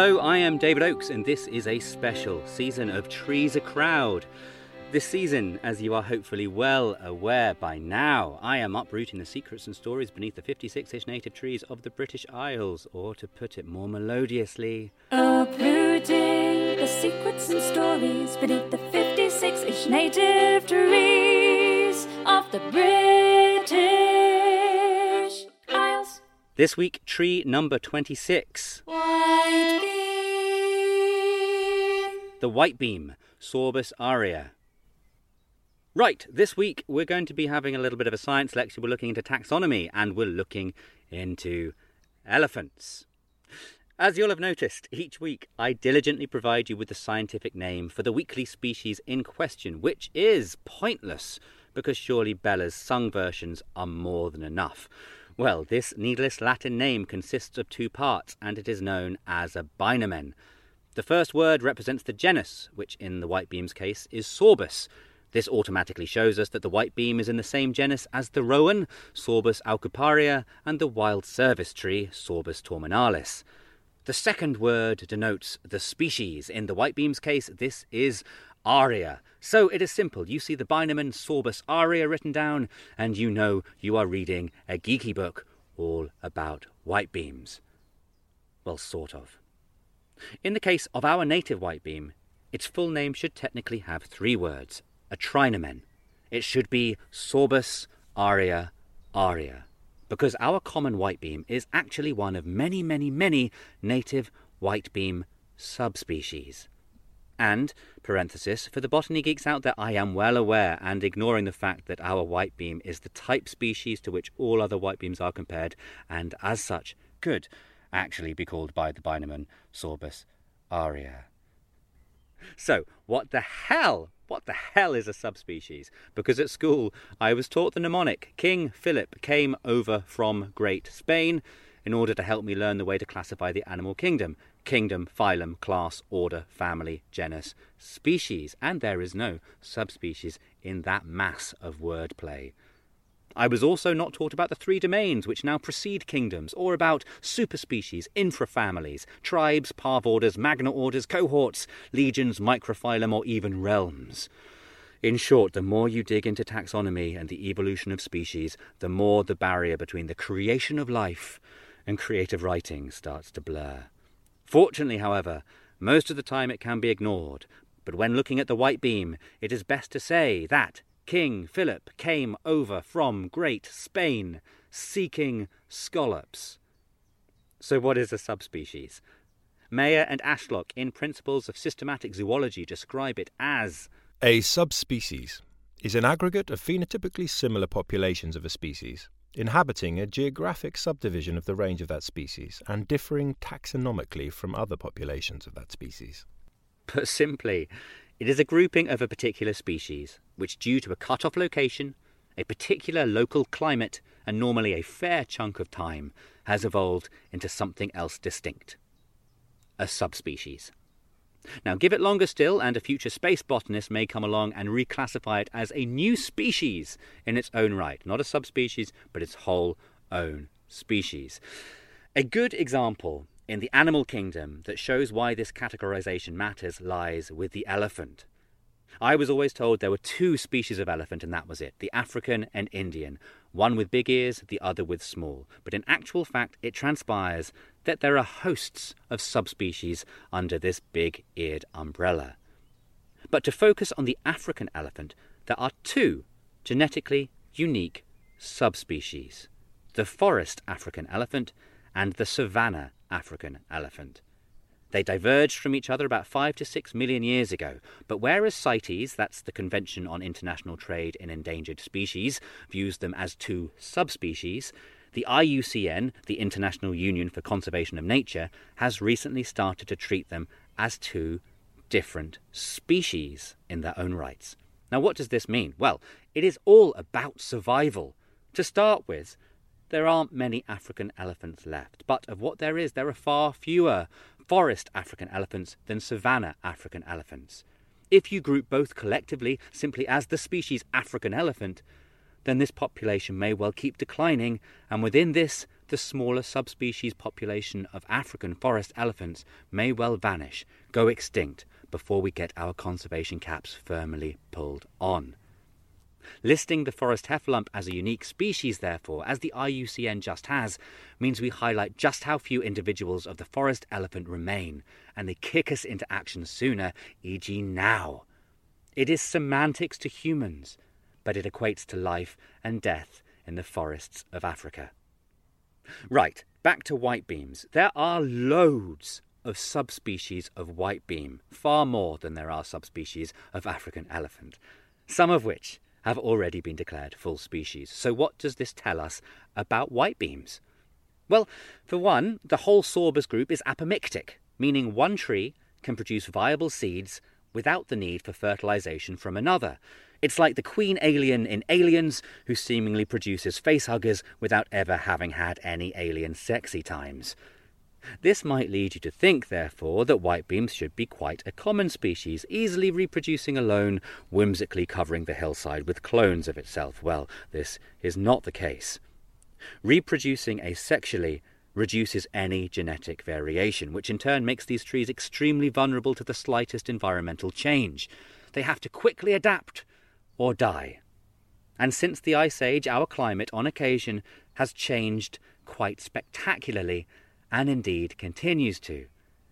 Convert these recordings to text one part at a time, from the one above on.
Hello, I am David Oakes, and this is a special season of Trees a Crowd. This season, as you are hopefully well aware by now, I am uprooting the secrets and stories beneath the 56 ish native trees of the British Isles, or to put it more melodiously, Uprooting the secrets and stories beneath the 56 ish native trees of the British Isles. this week, tree number 26, the white beam, Sorbus aria. Right, this week we're going to be having a little bit of a science lecture. We're looking into taxonomy and we're looking into elephants. As you'll have noticed, each week I diligently provide you with the scientific name for the weekly species in question, which is pointless because surely Bella's sung versions are more than enough. Well, this needless Latin name consists of two parts and it is known as a binomen. The first word represents the genus, which in the white beam's case is Sorbus. This automatically shows us that the white beam is in the same genus as the rowan, Sorbus aucuparia, and the wild service tree, Sorbus torminalis. The second word denotes the species. In the white beam's case, this is aria. So it is simple. You see the binomen Sorbus aria written down, and you know you are reading a geeky book all about white beams. Well, sort of. In the case of our native white beam, its full name should technically have three words a trinomen. It should be Sorbus aria aria, because our common white beam is actually one of many, many, many native white beam subspecies. And, parenthesis, for the botany geeks out there, I am well aware and ignoring the fact that our white beam is the type species to which all other white beams are compared, and as such, could actually be called by the binomen Sorbus aria. So, what the hell? What the hell is a subspecies? Because at school I was taught the mnemonic King Philip came over from Great Spain in order to help me learn the way to classify the animal kingdom kingdom, phylum, class, order, family, genus, species, and there is no subspecies in that mass of wordplay. I was also not taught about the three domains which now precede kingdoms, or about superspecies, infrafamilies, tribes, parvorders, magna orders, cohorts, legions, microphylum, or even realms. In short, the more you dig into taxonomy and the evolution of species, the more the barrier between the creation of life and creative writing starts to blur. Fortunately, however, most of the time it can be ignored, but when looking at the white beam, it is best to say that King Philip came over from Great Spain seeking scallops. So, what is a subspecies? Mayr and Ashlock, in Principles of Systematic Zoology, describe it as A subspecies is an aggregate of phenotypically similar populations of a species, inhabiting a geographic subdivision of the range of that species and differing taxonomically from other populations of that species. Put simply, it is a grouping of a particular species, which, due to a cut off location, a particular local climate, and normally a fair chunk of time, has evolved into something else distinct a subspecies. Now, give it longer still, and a future space botanist may come along and reclassify it as a new species in its own right. Not a subspecies, but its whole own species. A good example in the animal kingdom that shows why this categorization matters lies with the elephant. I was always told there were two species of elephant, and that was it the African and Indian, one with big ears, the other with small. But in actual fact, it transpires that there are hosts of subspecies under this big eared umbrella. But to focus on the African elephant, there are two genetically unique subspecies the forest African elephant and the savanna African elephant. They diverged from each other about five to six million years ago, but whereas CITES, that's the Convention on International Trade in Endangered Species, views them as two subspecies, the IUCN, the International Union for Conservation of Nature, has recently started to treat them as two different species in their own rights. Now, what does this mean? Well, it is all about survival. To start with, there aren't many African elephants left, but of what there is, there are far fewer forest African elephants than savanna African elephants. If you group both collectively simply as the species African elephant, then this population may well keep declining, and within this, the smaller subspecies population of African forest elephants may well vanish, go extinct, before we get our conservation caps firmly pulled on. Listing the forest heffalump as a unique species, therefore, as the IUCN just has, means we highlight just how few individuals of the forest elephant remain, and they kick us into action sooner, e.g., now. It is semantics to humans, but it equates to life and death in the forests of Africa. Right, back to whitebeams. There are loads of subspecies of whitebeam, far more than there are subspecies of African elephant, some of which have already been declared full species. So, what does this tell us about whitebeams? Well, for one, the whole sorbus group is apomictic, meaning one tree can produce viable seeds without the need for fertilization from another. It's like the queen alien in Aliens, who seemingly produces facehuggers without ever having had any alien sexy times. This might lead you to think, therefore, that whitebeams should be quite a common species, easily reproducing alone, whimsically covering the hillside with clones of itself. Well, this is not the case. Reproducing asexually reduces any genetic variation, which in turn makes these trees extremely vulnerable to the slightest environmental change. They have to quickly adapt or die. And since the Ice Age, our climate, on occasion, has changed quite spectacularly, and indeed continues to.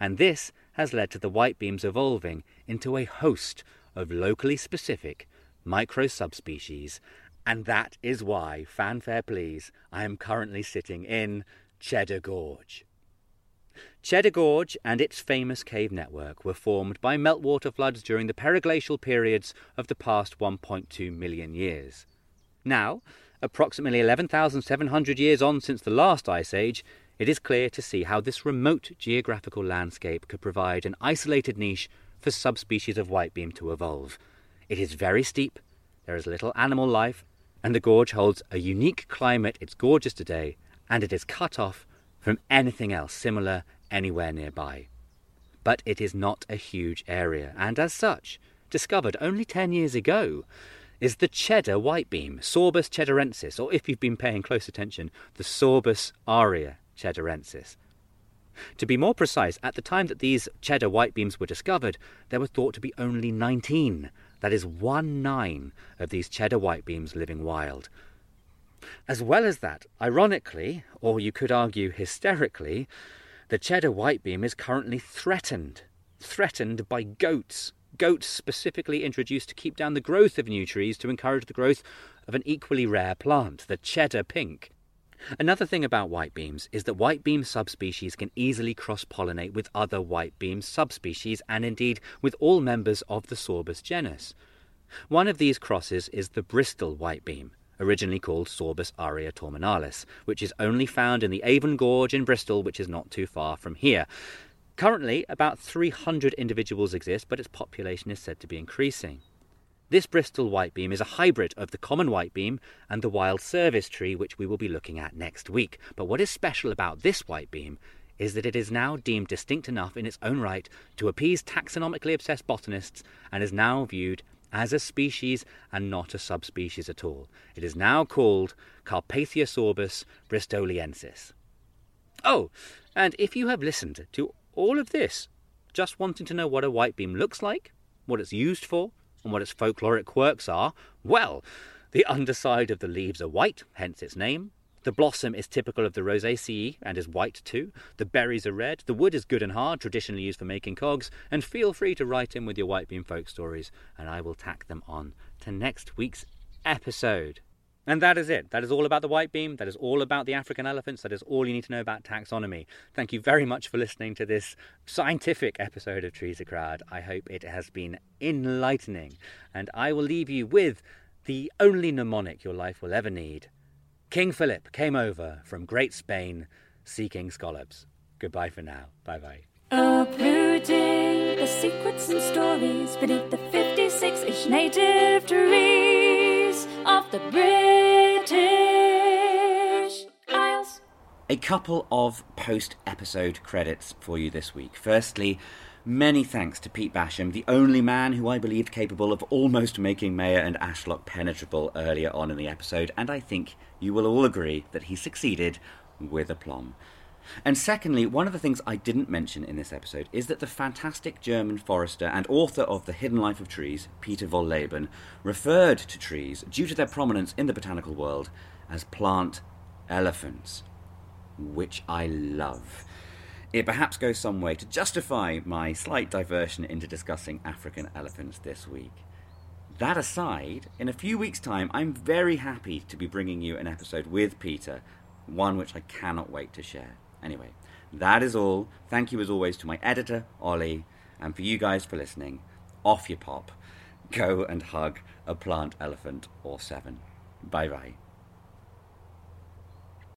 And this has led to the whitebeams evolving into a host of locally specific micro subspecies, and that is why, fanfare please, I am currently sitting in Cheddar Gorge. Cheddar Gorge and its famous cave network were formed by meltwater floods during the periglacial periods of the past 1.2 million years. Now, approximately 11,700 years on since the last ice age, it is clear to see how this remote geographical landscape could provide an isolated niche for subspecies of whitebeam to evolve. It is very steep, there is little animal life, and the gorge holds a unique climate. It's gorgeous today, and it is cut off from anything else similar anywhere nearby. But it is not a huge area, and as such, discovered only 10 years ago, is the cheddar whitebeam, Sorbus cheddarensis, or if you've been paying close attention, the Sorbus aria cheddarensis. To be more precise, at the time that these cheddar whitebeams were discovered, there were thought to be only 19, that is, one nine, of these cheddar whitebeams living wild. As well as that, ironically, or you could argue hysterically, the cheddar whitebeam is currently threatened. Threatened by goats. Goats specifically introduced to keep down the growth of new trees to encourage the growth of an equally rare plant, the cheddar pink. Another thing about whitebeams is that whitebeam subspecies can easily cross pollinate with other whitebeam subspecies and indeed with all members of the Sorbus genus. One of these crosses is the Bristol whitebeam, originally called Sorbus aria torminalis, which is only found in the Avon Gorge in Bristol, which is not too far from here. Currently, about 300 individuals exist, but its population is said to be increasing. This Bristol whitebeam is a hybrid of the common whitebeam and the wild service tree, which we will be looking at next week. But what is special about this whitebeam is that it is now deemed distinct enough in its own right to appease taxonomically obsessed botanists and is now viewed as a species and not a subspecies at all. It is now called Karpatiosorbus bristoliensis. Oh, and if you have listened to all of this, just wanting to know what a whitebeam looks like, what it's used for, and what its folkloric quirks are, well, the underside of the leaves are white, hence its name. The blossom is typical of the Rosaceae and is white too. The berries are red. The wood is good and hard, traditionally used for making cogs. And feel free to write in with your whitebeam folk stories, and I will tack them on to next week's episode. And that is it. That is all about the white beam. That is all about the African elephants. That is all you need to know about taxonomy. Thank you very much for listening to this scientific episode of Trees Crowd. I hope it has been enlightening. And I will leave you with the only mnemonic your life will ever need. King Philip came over from Great Spain seeking scallops. Goodbye for now. Bye bye. Uprooting the secrets and stories beneath the 56 inch native trees of the British Isles. A couple of post episode credits for you this week. Firstly, many thanks to Pete Basham, the only man who I believed capable of almost making Mayr and Ashlock penetrable earlier on in the episode, and I think you will all agree that he succeeded with aplomb. And secondly, one of the things I didn't mention in this episode is that the fantastic German forester and author of The Hidden Life of Trees, Peter Wohlleben, referred to trees, due to their prominence in the botanical world, as plant elephants, which I love. It perhaps goes some way to justify my slight diversion into discussing African elephants this week. That aside, in a few weeks' time, I'm very happy to be bringing you an episode with Peter, one which I cannot wait to share. Anyway, that is all. Thank you as always to my editor, Ollie, and for you guys for listening. Off your pop. Go and hug a plant elephant or seven. Bye bye.